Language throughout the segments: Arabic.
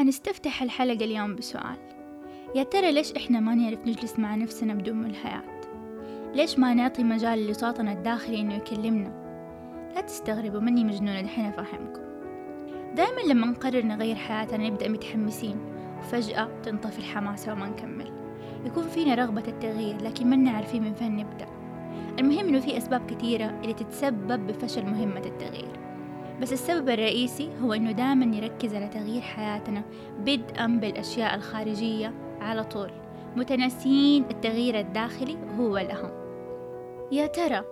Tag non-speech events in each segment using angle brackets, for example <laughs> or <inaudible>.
حنستفتح الحلقة اليوم بسؤال. يا ترى ليش إحنا ما نعرف نجلس مع نفسنا بدون ملهيات؟ ليش ما نعطي مجال لصوتنا الداخلي إنه يكلمنا؟ لا تستغربوا مني مجنونة دحين أفهمكم. دائما لما نقرر نغير حياتنا نبدأ متحمسين وفجأة تنطفي الحماسة وما نكمل. يكون فينا رغبة التغيير لكن ما عارفين من فين نبدأ. المهم إنه في أسباب كثيرة اللي تتسبب بفشل مهمة التغيير. بس السبب الرئيسي هو إنه دائما نركز على تغيير حياتنا بدءا بالأشياء الخارجية على طول. متناسين التغيير الداخلي هو الأهم. يا ترى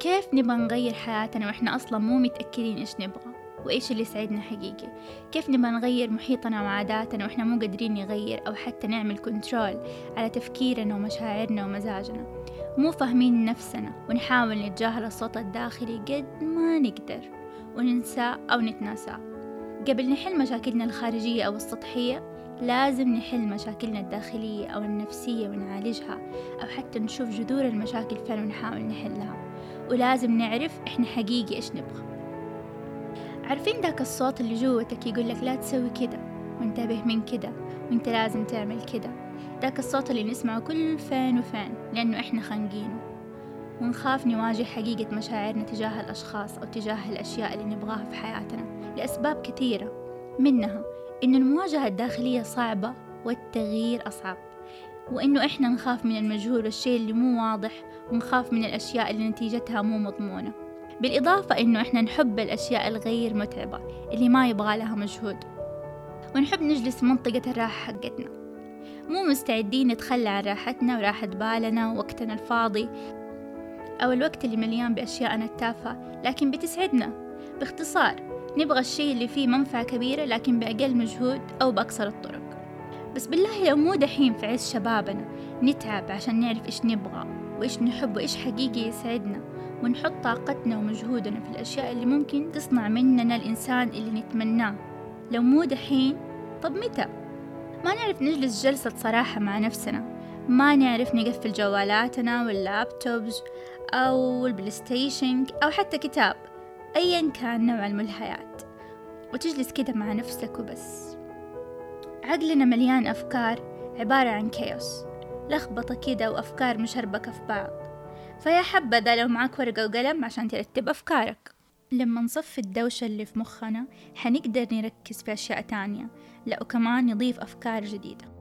كيف نبغى نغير حياتنا وإحنا أصلا مو متأكدين إيش نبغى؟ وإيش اللي يسعدنا حقيقي؟ كيف نبغى نغير محيطنا وعاداتنا وإحنا مو قادرين نغير أو حتى نعمل كنترول على تفكيرنا ومشاعرنا ومزاجنا؟ مو فاهمين نفسنا ونحاول نتجاهل الصوت الداخلي قد ما نقدر. وننساه أو نتناساه قبل نحل مشاكلنا الخارجية أو السطحية لازم نحل مشاكلنا الداخلية أو النفسية ونعالجها أو حتى نشوف جذور المشاكل فين ونحاول نحلها. ولازم نعرف إحنا حقيقي إيش نبغى. عارفين ذاك الصوت اللي جوتك يقولك لا تسوي كده وانتبه من كده وانت لازم تعمل كده. ذاك الصوت اللي نسمعه كل فين وفين لأنه إحنا خانقينه. ونخاف نواجه حقيقة مشاعرنا تجاه الأشخاص أو تجاه الأشياء اللي نبغاها في حياتنا لأسباب كثيرة منها إنه المواجهة الداخلية صعبة والتغيير أصعب وإنه إحنا نخاف من المجهول والشيء اللي مو واضح ونخاف من الأشياء اللي نتيجتها مو مضمونة. بالإضافة إنه إحنا نحب الأشياء الغير متعبة اللي ما يبغى لها مجهود ونحب نجلس في منطقة الراحة حقتنا. مو مستعدين نتخلى عن راحتنا وراحة بالنا ووقتنا الفاضي. أو الوقت اللي مليان بأشياءنا التافهة لكن بتسعدنا. باختصار نبغى الشيء اللي فيه منفعة كبيرة لكن بأقل مجهود أو بأقصر الطرق. بس بالله لو مو دحين في عز شبابنا نتعب عشان نعرف إيش نبغى وإيش نحب وإيش حقيقي يسعدنا ونحط طاقتنا ومجهودنا في الأشياء اللي ممكن تصنع مننا الإنسان اللي نتمناه. لو مو دحين طب متى؟ ما نعرف نجلس جلسة صراحة مع نفسنا. ما نعرف نقفل جوالاتنا وال laptops أو البلايستيشن أو حتى كتاب أيا كان نوع الملهيات. وتجلس كده مع نفسك وبس. عقلنا مليان أفكار عبارة عن chaos لخبطة كده وأفكار مشربكة في بعض. فيا حبذا لو معك ورقة وقلم عشان ترتب أفكارك. لما نصفي الدوشة اللي في مخنا حنقدر نركز في أشياء تانية. لأ وكمان نضيف أفكار جديدة.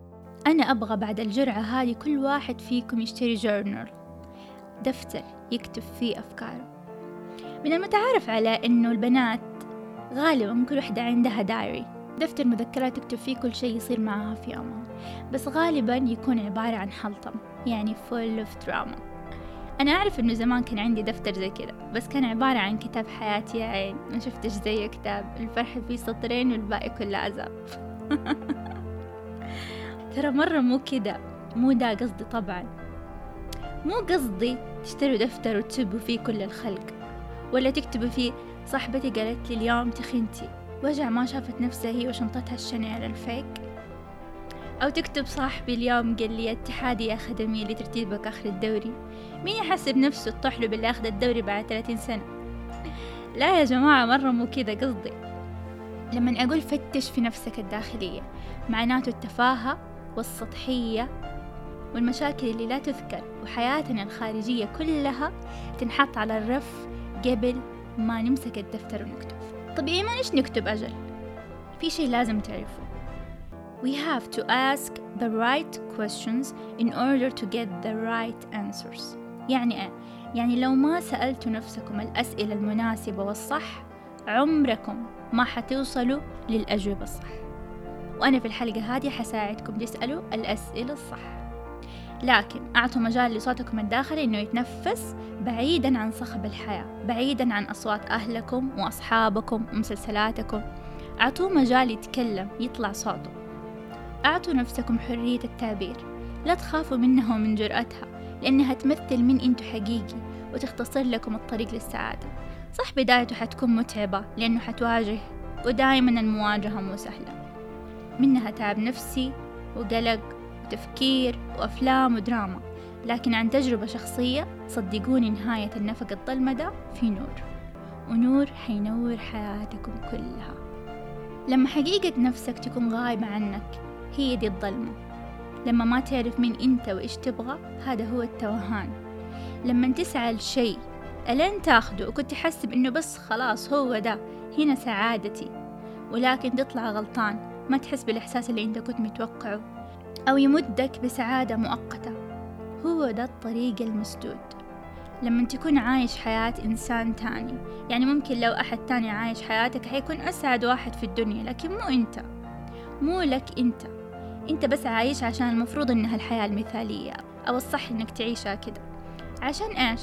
أنا أبغى بعد الجرعة هذه كل واحد فيكم يشتري جورنال دفتر يكتب فيه أفكاره. من المتعارف على إنه البنات غالبا كل وحدة عندها دايري دفتر مذكرات تكتب فيه كل شيء يصير معها في يومها. بس غالبا يكون عبارة عن حلطم يعني full of drama. أنا أعرف إنه زمان كان عندي دفتر زي كذا بس كان عبارة عن كتاب حياتي يا عين ما شفتش زي كتاب. الفرح فيه سطرين والباقي كله عذاب. <laughs> ترى مرة مو كذا مو دا قصدي طبعا. مو قصدي تشتروا دفتر وتسبوا فيه كل الخلق. ولا تكتبوا فيه صاحبتي قالت لي اليوم تخنتي وجع ما شافت نفسها هي وشنطتها الشنيل الفيك أو تكتب صاحبي اليوم قال لي اتحادي يا خدمي اللي ترتيبك آخر الدوري. مين يحسب نفسه الطحلب اللي أخذ الدوري بعد 30 سنة؟ لا يا جماعة مرة مو كذا قصدي. لما أقول فتش في نفسك الداخلية معناته التفاهة والسطحية والمشاكل اللي لا تذكر وحياتنا الخارجية كلها تنحط على الرف قبل ما نمسك الدفتر ونكتب. طبيعي ما ليش نكتب أجل؟ في شيء لازم تعرفه. We have to ask the right questions in order to get the right answers. يعني إيه؟ يعني لو ما سألتوا نفسكم الأسئلة المناسبة والصح عمركم ما حتوصلوا للأجوبة الصح. وأنا في الحلقة هذه حساعدكم تسألوا الأسئلة الصح. لكن أعطوا مجال لصوتكم الداخلي إنه يتنفس بعيدا عن صخب الحياة بعيدا عن أصوات أهلكم وأصحابكم ومسلسلاتكم. أعطوه مجال يتكلم يطلع صوته. أعطوا نفسكم حرية التعبير. لا تخافوا منها ومن جرأتها لأنها تمثل من أنتوا حقيقي وتختصر لكم الطريق للسعادة. صح بدايته حتكون متعبة لأنه حتواجه ودائما المواجهة مو سهلة. منها تعب نفسي وقلق وتفكير وأفلام ودراما. لكن عن تجربة شخصية صدقوني نهاية النفق الظلمة في نور. ونور حينور حياتكم كلها. لما حقيقة نفسك تكون غايبة عنك هي دي الظلمة. لما ما تعرف مين أنت وإيش تبغى هذا هو التوهان. لما تسعى لشيء ألين تاخده؟ وكنت تحسب إنه بس خلاص هو ده. هنا سعادتي. ولكن تطلع غلطان. ما تحس بالإحساس اللي انت كنت متوقعه أو يمدك بسعادة مؤقتة. هو ده الطريق المسدود. لما تكون عايش حياة إنسان تاني يعني ممكن لو أحد تاني عايش حياتك حيكون أسعد واحد في الدنيا لكن مو أنت. مو لك أنت. أنت بس عايش عشان المفروض إنها الحياة المثالية أو الصح إنك تعيشها كده. عشان إيش؟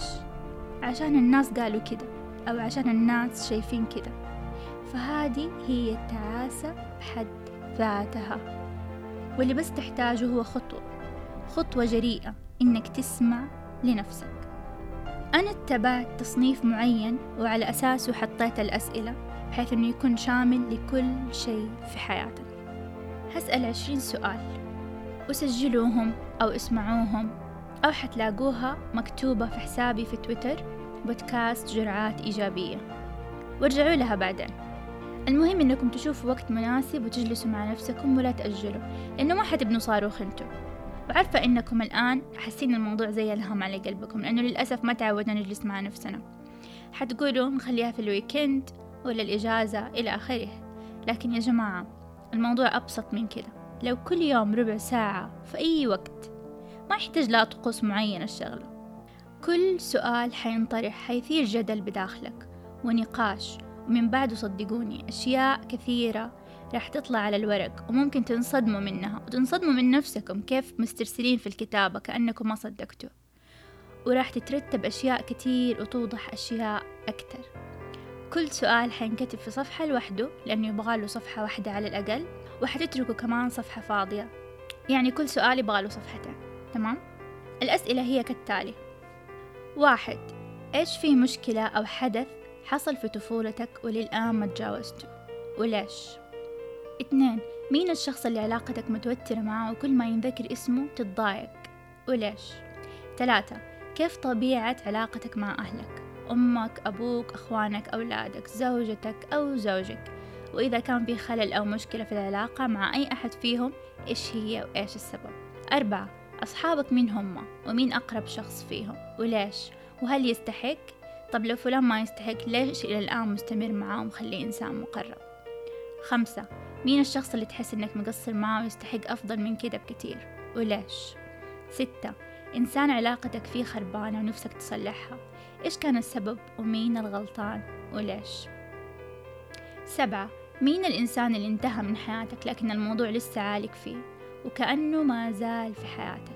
عشان الناس قالوا كده أو عشان الناس شايفين كده. فهذه هي التعاسة بحد ذاتها. واللي بس تحتاجه هو خطوة. خطوة جريئة إنك تسمع لنفسك. أنا اتبعت تصنيف معين وعلى أساسه حطيت الأسئلة بحيث أنه يكون شامل لكل شيء في حياتنا هسأل عشرين سؤال. وسجلوهم أو اسمعوهم أو حتلاقوها مكتوبة في حسابي في تويتر بودكاست جرعات إيجابية. وارجعوا لها بعدين. المهم إنكم تشوفوا وقت مناسب وتجلسوا مع نفسكم ولا تأجلوا لأنه ما حتبنوا صاروخ انتو وعارفة إنكم الآن حاسين الموضوع زي الهم على قلبكم لأنه للأسف ما تعودنا نجلس مع نفسنا. حتقولوا نخليها في الويكند ولا الإجازة إلى آخره. لكن يا جماعة الموضوع أبسط من كده. لو كل يوم ربع ساعة في أي وقت ما يحتاج لا طقوس معينة الشغلة. كل سؤال حينطرح حيثير جدل بداخلك ونقاش ومن بعده صدقوني أشياء كثيرة راح تطلع على الورق وممكن تنصدموا منها وتنصدموا من نفسكم كيف مسترسلين في الكتابة كأنكم ما صدقتوا. وراح تترتب أشياء كتير وتوضح أشياء أكتر كل سؤال حينكتب في صفحة لوحده لأنه يبغاله صفحة واحدة على الأقل وحتتركوا كمان صفحة فاضية. يعني كل سؤال يبغاله صفحتين تمام؟ الأسئلة هي كالتالي واحد إيش في مشكلة أو حدث حصل في طفولتك وللآن ما تجاوزته. وليش؟ اثنين مين الشخص اللي علاقتك متوترة معه وكل ما ينذكر اسمه تتضايق؟ وليش؟ ثلاثة كيف طبيعة علاقتك مع أهلك؟ أمك أبوك أخوانك أولادك زوجتك أو زوجك؟ وإذا كان في خلل أو مشكلة في العلاقة مع أي أحد فيهم إيش هي وإيش السبب؟ أربعة أصحابك مين هم ومين أقرب شخص فيهم؟ وليش؟ وهل يستحق؟ طب لو فلان ما يستحق ليش إلى الآن مستمر معاه ومخليه إنسان مقرب؟ خمسة مين الشخص اللي تحس إنك مقصر معه ويستحق أفضل من كده بكتير؟ وليش؟ ستة إنسان علاقتك فيه خربانة ونفسك تصلحها إيش كان السبب ومين الغلطان؟ وليش؟ سبعة مين الإنسان اللي انتهى من حياتك لكن الموضوع لسه عالق فيه وكأنه ما زال في حياتك؟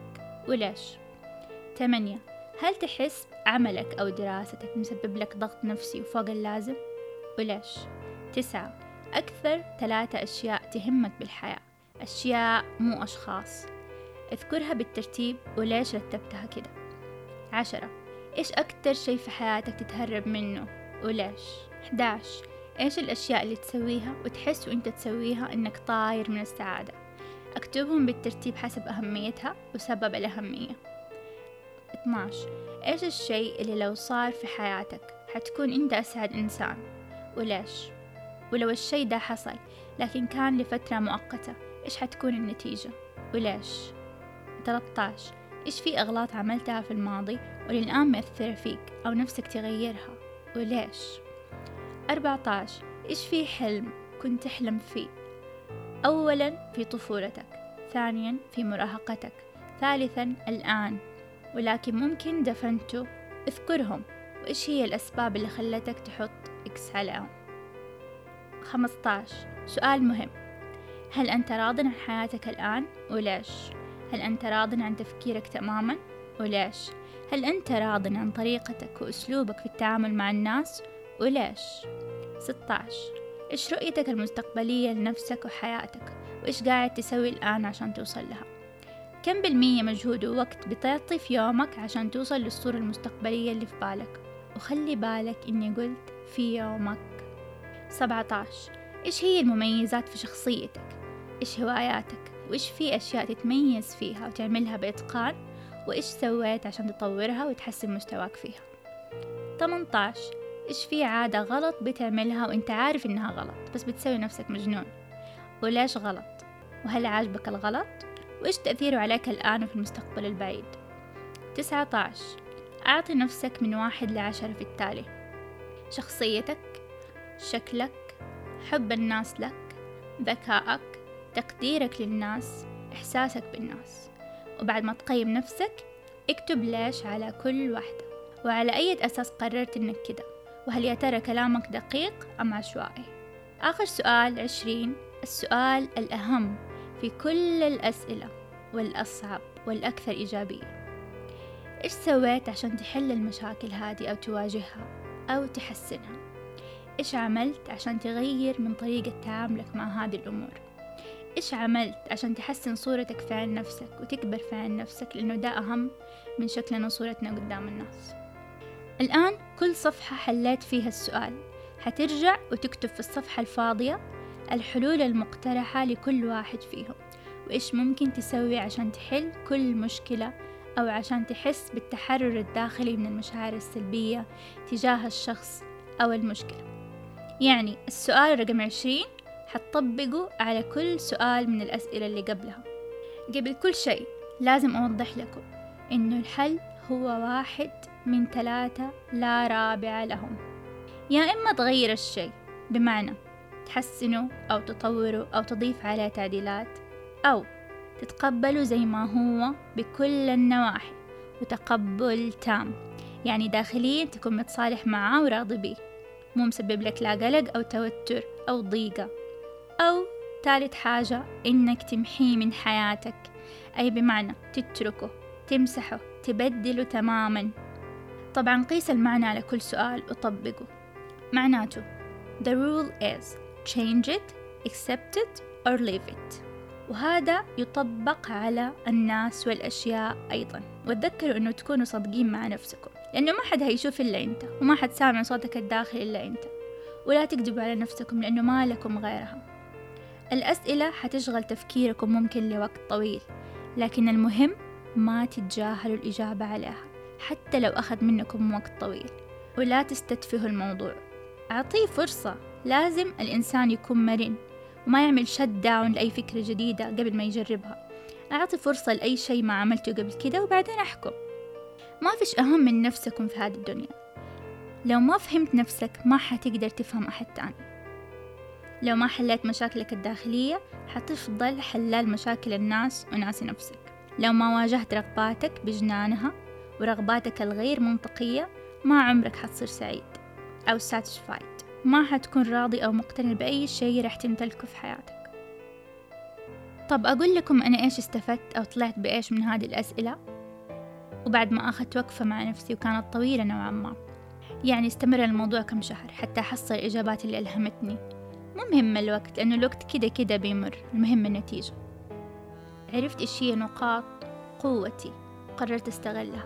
وليش؟ ثمانية هل تحس عملك أو دراستك مسبب لك ضغط نفسي وفوق اللازم؟ وليش؟ تسعة أكثر ثلاثة أشياء تهمك بالحياة. أشياء مو أشخاص. اذكرها بالترتيب وليش رتبتها كده؟ عشرة إيش أكتر شي في حياتك تتهرب منه؟ وليش؟ 11 إيش الأشياء اللي تسويها وتحس وإنت تسويها إنك طاير من السعادة؟ أكتبهم بالترتيب حسب أهميتها وسبب الأهمية. 12 إيش الشي اللي لو صار في حياتك حتكون أنت أسعد إنسان؟ وليش؟ ولو الشي ده حصل لكن كان لفترة مؤقتة إيش حتكون النتيجة؟ وليش؟ 13 إيش في أغلاط عملتها في الماضي وللآن مأثرة فيك أو نفسك تغيرها؟ وليش؟ 14 إيش في حلم كنت تحلم فيه؟ أولا في طفولتك ثانيا في مراهقتك ثالثا الآن ولكن ممكن دفنته. اذكرهم وإيش هي الأسباب اللي خلتك تحط إكس عليهم؟ 15 سؤال مهم. هل أنت راض عن حياتك الآن؟ وليش؟ هل أنت راض عن تفكيرك تماما؟ وليش؟ هل أنت راض عن طريقتك وأسلوبك في التعامل مع الناس؟ وليش؟ 16 إيش رؤيتك المستقبلية لنفسك وحياتك؟ وإيش قاعد تسوي الآن عشان توصل لها؟ كم بالمية مجهود ووقت بتعطي في يومك عشان توصل للصورة المستقبلية اللي في بالك وخلي بالك إني قلت في يومك 17 إيش هي المميزات في شخصيتك؟ إيش هواياتك؟ وإيش في أشياء تتميز فيها وتعملها بإتقان؟ وإيش سويت عشان تطورها وتحسن مستواك فيها؟ 18 إيش في عادة غلط بتعملها وإنت عارف إنها غلط بس بتسوي نفسك مجنون وليش غلط وهل عاجبك الغلط وإيش تأثيره عليك الآن وفي المستقبل البعيد؟ تسعة عشر. أعطي نفسك من واحد لعشرة في التالي. شخصيتك شكلك حب الناس لك ذكائك تقديرك للناس إحساسك بالناس. وبعد ما تقيم نفسك اكتب ليش على كل واحدة. وعلى أي أساس قررت إنك كده؟ وهل يا ترى كلامك دقيق أم عشوائي؟ آخر سؤال عشرين. السؤال الأهم. في كل الأسئلة والأصعب والأكثر إيجابية. إيش سويت عشان تحل المشاكل هذه أو تواجهها أو تحسنها؟ إيش عملت عشان تغير من طريقة تعاملك مع هذه الأمور؟ إيش عملت عشان تحسن صورتك في عين نفسك وتكبر في عين نفسك لأنه ده أهم من شكلنا وصورتنا قدام الناس؟ الآن كل صفحة حليت فيها السؤال. حترجع وتكتب في الصفحة الفاضية الحلول المقترحة لكل واحد فيهم. وإيش ممكن تسوي عشان تحل كل مشكلة أو عشان تحس بالتحرر الداخلي من المشاعر السلبية تجاه الشخص أو المشكلة؟ يعني السؤال رقم عشرين حتطبقه على كل سؤال من الأسئلة اللي قبلها. قبل كل شيء لازم أوضح لكم إنه الحل هو واحد من ثلاثة لا رابع لهم. يا إما تغير الشيء بمعنى تحسنه أو تطوره أو تضيف عليه تعديلات أو تتقبله زي ما هو بكل النواحي وتقبل تام. يعني داخليا تكون متصالح معاه وراضي بيه. مو مسبب لك لا قلق أو توتر أو ضيقة. أو ثالث حاجة إنك تمحيه من حياتك. أي بمعنى تتركه تمسحه تبدله تماما. طبعا قيس المعنى على كل سؤال وطبقه. معناته The rule is change it, accept it or leave it. وهذا يطبق على الناس والأشياء أيضا. وتذكروا أنه تكونوا صادقين مع نفسكم. لأنه ما حد هيشوف إلا أنت وما حد سامع صوتك الداخلي إلا أنت. ولا تكذبوا على نفسكم لأنه ما لكم غيرها. الأسئلة حتشغل تفكيركم ممكن لوقت طويل لكن المهم ما تتجاهلوا الإجابة عليها حتى لو أخذ منكم وقت طويل. ولا تستتفهوا الموضوع. أعطيه فرصة. لازم الإنسان يكون مرن وما يعمل شت داون لأي فكرة جديدة قبل ما يجربها. أعطي فرصة لأي شيء ما عملته قبل كده وبعدين أحكم. ما فيش أهم من نفسكم في هذه الدنيا. لو ما فهمت نفسك ما حتقدر تفهم أحد تاني. لو ما حليت مشاكلك الداخلية حتفضل حلال مشاكل الناس وناس نفسك. لو ما واجهت رغباتك بجنانها ورغباتك الغير منطقية ما عمرك حتصير سعيد. أو satisfied ما حتكون راضي أو مقتنع بأي شيء راح تمتلكه في حياتك. طب أقول لكم أنا إيش استفدت أو طلعت بإيش من هذه الأسئلة؟ وبعد ما أخذت وقفة مع نفسي وكانت طويلة نوعا ما. يعني استمر الموضوع كم شهر حتى أحصل الإجابات اللي ألهمتني. مو مهم الوقت لأنه الوقت كده كده بيمر. المهم النتيجة. عرفت إيش هي نقاط قوتي؟ قررت أستغلها.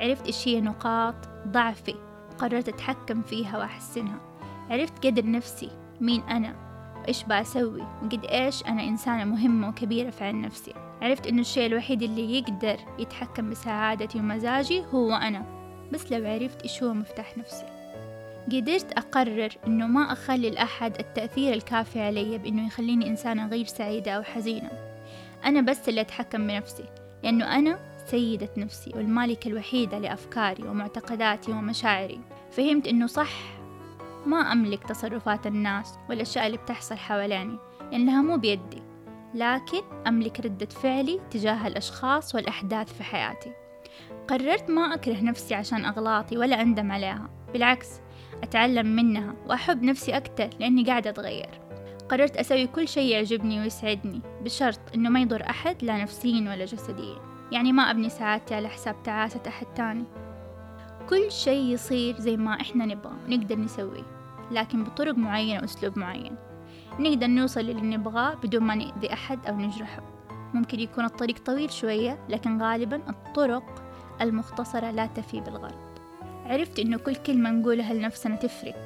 عرفت إيش هي نقاط ضعفي؟ قررت أتحكم فيها وأحسنها. عرفت قدر نفسي مين أنا وإيش بسوي وقد إيش أنا إنسانة مهمة وكبيرة في عين نفسي. عرفت إنه الشيء الوحيد اللي يقدر يتحكم بسعادتي ومزاجي هو أنا بس لو عرفت إيش هو مفتاح نفسي. قدرت أقرر إنه ما أخلي لأحد التأثير الكافي علي بإنه يخليني إنسانة غير سعيدة أو حزينة. أنا بس اللي أتحكم بنفسي لأنه أنا سيدة نفسي والمالكة الوحيدة لأفكاري ومعتقداتي ومشاعري. فهمت إنه صح ما أملك تصرفات الناس والأشياء اللي بتحصل حواليني لأنها مو بيدي لكن أملك ردة فعلي تجاه الأشخاص والأحداث في حياتي. قررت ما أكره نفسي عشان أغلاطي ولا أندم عليها بالعكس أتعلم منها وأحب نفسي أكتر لأني قاعدة أتغير. قررت أسوي كل شيء يعجبني ويسعدني بشرط إنه ما يضر أحد لا نفسيا ولا جسديا يعني ما أبني سعادتي على حساب تعاسة أحد تاني. كل شيء يصير زي ما إحنا نبغى نقدر نسويه لكن بطرق معينة وأسلوب معين. نقدر نوصل للي نبغاه بدون ما نأذي أحد أو نجرحه. ممكن يكون الطريق طويل شوية لكن غالبا الطرق المختصرة لا تفي بالغرض. عرفت إنه كل كلمة نقولها لنفسنا تفرق.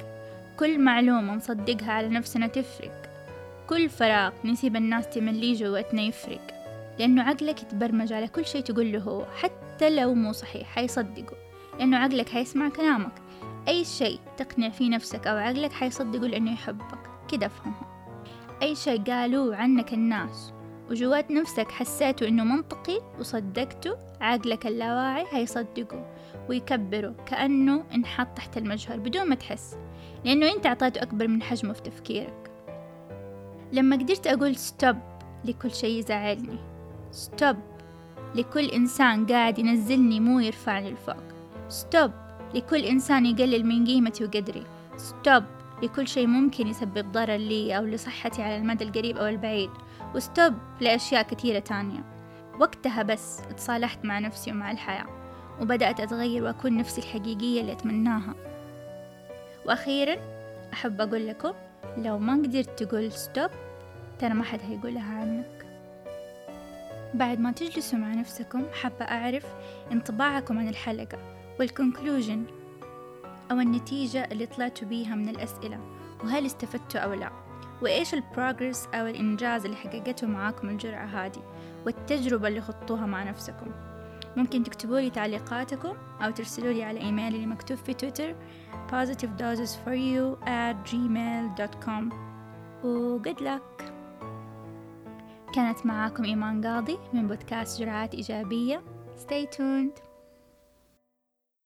كل معلومة نصدقها على نفسنا تفرق. كل فراغ نسيب الناس تمليه جواتنا يفرق. لأنه عقلك يتبرمج على كل شيء تقول له هو حتى لو مو صحيح حيصدقه. لأنه عقلك حيسمع كلامك. أي شيء تقنع فيه نفسك أو عقلك حيصدقوا لأنه يحبك. كده افهمها أي شيء قالوه عنك الناس وجوات نفسك حسيته إنه منطقي وصدقته عقلك اللاواعي هيصدقه ويكبره كأنه انحط تحت المجهر بدون ما تحس لأنه أنت أعطيته أكبر من حجمه في تفكيرك. لما قدرت أقول stop لكل شيء يزعلني stop لكل إنسان قاعد ينزلني مو يرفعني لفوق. stop لكل إنسان يقلل من قيمتي وقدري stop لكل شيء ممكن يسبب ضرر لي أو لصحتي على المدى القريب أو البعيد. و stop لأشياء كثيرة تانية. وقتها بس اتصالحت مع نفسي ومع الحياة. وبدأت أتغير وأكون نفسي الحقيقية اللي أتمناها. وأخيرا أحب أقول لكم لو ما قدرت تقول stop ترى ما حد هيقولها عنك. بعد ما تجلسوا مع نفسكم حابة أعرف انطباعكم عن الحلقة. وال conclusion أو النتيجة اللي طلعتوا بيها من الأسئلة وهل استفدتوا أو لا؟ وإيش ال progress أو الإنجاز اللي حققته معاكم الجرعة هذه؟ والتجربة اللي خطوها مع نفسكم. ممكن تكتبوا لي تعليقاتكم أو ترسلوا لي على إيميلي اللي مكتوب في تويتر positive doses for you at gmail.com و good luck كانت معاكم إيمان قاضي من بودكاست جرعات إيجابية. Stay tuned.